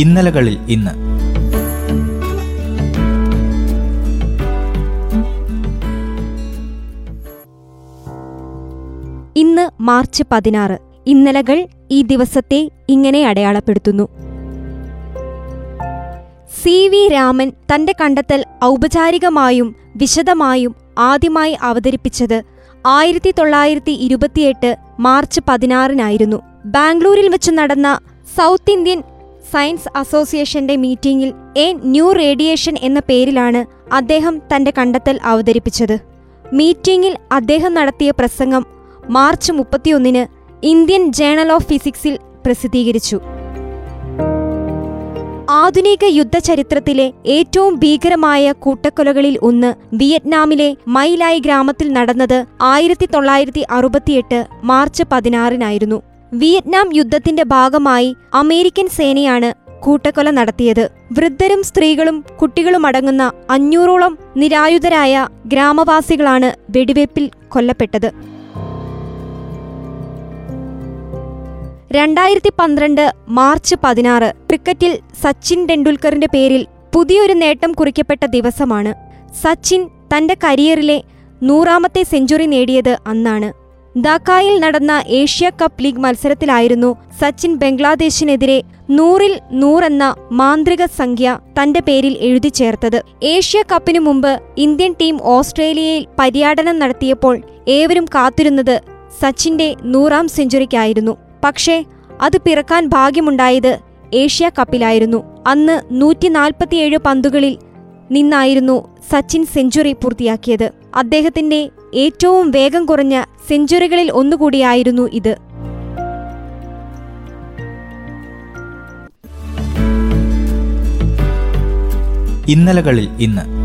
ഇന്നലകളിൽ ഇന്ന്. ഇന്ന് മാർച്ച് പതിനാറ്. ഇന്നലകൾ ഈ ദിവസത്തെ ഇങ്ങനെ അടയാളപ്പെടുത്തുന്നു. സി വി രാമൻ തന്റെ കണ്ടെത്തൽ ഔപചാരികമായും വിശദമായും ആദ്യമായി അവതരിപ്പിച്ചത് ആയിരത്തി തൊള്ളായിരത്തി ഇരുപത്തിയെട്ട് മാർച്ച് പതിനാറിനായിരുന്നു. ബാംഗ്ലൂരിൽ വെച്ച് നടന്ന സൗത്ത് ഇന്ത്യൻ സയൻസ് അസോസിയേഷന്റെ മീറ്റിംഗിൽ എ ന്യൂ റേഡിയേഷൻ എന്ന പേരിലാണ് അദ്ദേഹം തന്റെ കണ്ടെത്തൽ അവതരിപ്പിച്ചത്. മീറ്റിംഗിൽ അദ്ദേഹം നടത്തിയ പ്രസംഗം മാർച്ച് മുപ്പത്തിയൊന്നിന് ഇന്ത്യൻ ജേണൽ ഓഫ് ഫിസിക്സിൽ പ്രസിദ്ധീകരിച്ചു. ആധുനിക യുദ്ധചരിത്രത്തിലെ ഏറ്റവും ഭീകരമായ കൂട്ടക്കൊലകളിൽ ഒന്ന് വിയറ്റ്നാമിലെ മൈലായ് ഗ്രാമത്തിൽ നടന്നത് ആയിരത്തി തൊള്ളായിരത്തി അറുപത്തിയെട്ട് മാർച്ച് പതിനാറിനായിരുന്നു. വിയറ്റ്നാം യുദ്ധത്തിന്റെ ഭാഗമായി അമേരിക്കൻ സേനയാണ് കൂട്ടക്കൊല നടത്തിയത്. വൃദ്ധരും സ്ത്രീകളും കുട്ടികളും അടങ്ങുന്ന അഞ്ഞൂറോളം നിരായുധരായ ഗ്രാമവാസികളാണ് വെടിവയ്പിൽ കൊല്ലപ്പെട്ടത്. രണ്ടായിരത്തി പന്ത്രണ്ട് മാർച്ച് പതിനാറ് ക്രിക്കറ്റിൽ സച്ചിൻ ടെണ്ടുൽക്കറിന്റെ പേരിൽ പുതിയൊരു നേട്ടം കുറിക്കപ്പെട്ട ദിവസമാണ്. സച്ചിൻ തന്റെ കരിയറിലെ നൂറാമത്തെ സെഞ്ചുറി നേടിയത് അന്നാണ്. ധാക്കായിൽ നടന്ന ഏഷ്യ കപ്പ് ലീഗ് മത്സരത്തിലായിരുന്നു സച്ചിൻ ബംഗ്ലാദേശിനെതിരെ നൂറിൽ നൂറെന്ന മാന്ത്രിക സംഖ്യ തന്റെ പേരിൽ എഴുതി ചേർത്തത്. ഏഷ്യ കപ്പിനു മുമ്പ് ഇന്ത്യൻ ടീം ഓസ്ട്രേലിയയിൽ പര്യടനം നടത്തിയപ്പോൾ ഏവരും കാത്തിരുന്നത് സച്ചിന്റെ നൂറാം സെഞ്ചുറിക്കായിരുന്നു. പക്ഷേ അത് പിറക്കാൻ ഭാഗ്യമുണ്ടായത് ഏഷ്യ കപ്പിലായിരുന്നു. അന്ന് നൂറ്റി നാൽപ്പത്തിയേഴ് പന്തുകളിൽ നിന്നായിരുന്നു സച്ചിൻ സെഞ്ചുറി പൂർത്തിയാക്കിയത്. അദ്ദേഹത്തിന്റെ ഏറ്റവും വേഗം കുറഞ്ഞ സെഞ്ചുറികളിൽ ഒന്നുകൂടിയായിരുന്നു ഇത്. ഇന്നലകളിൽ ഇന്ന്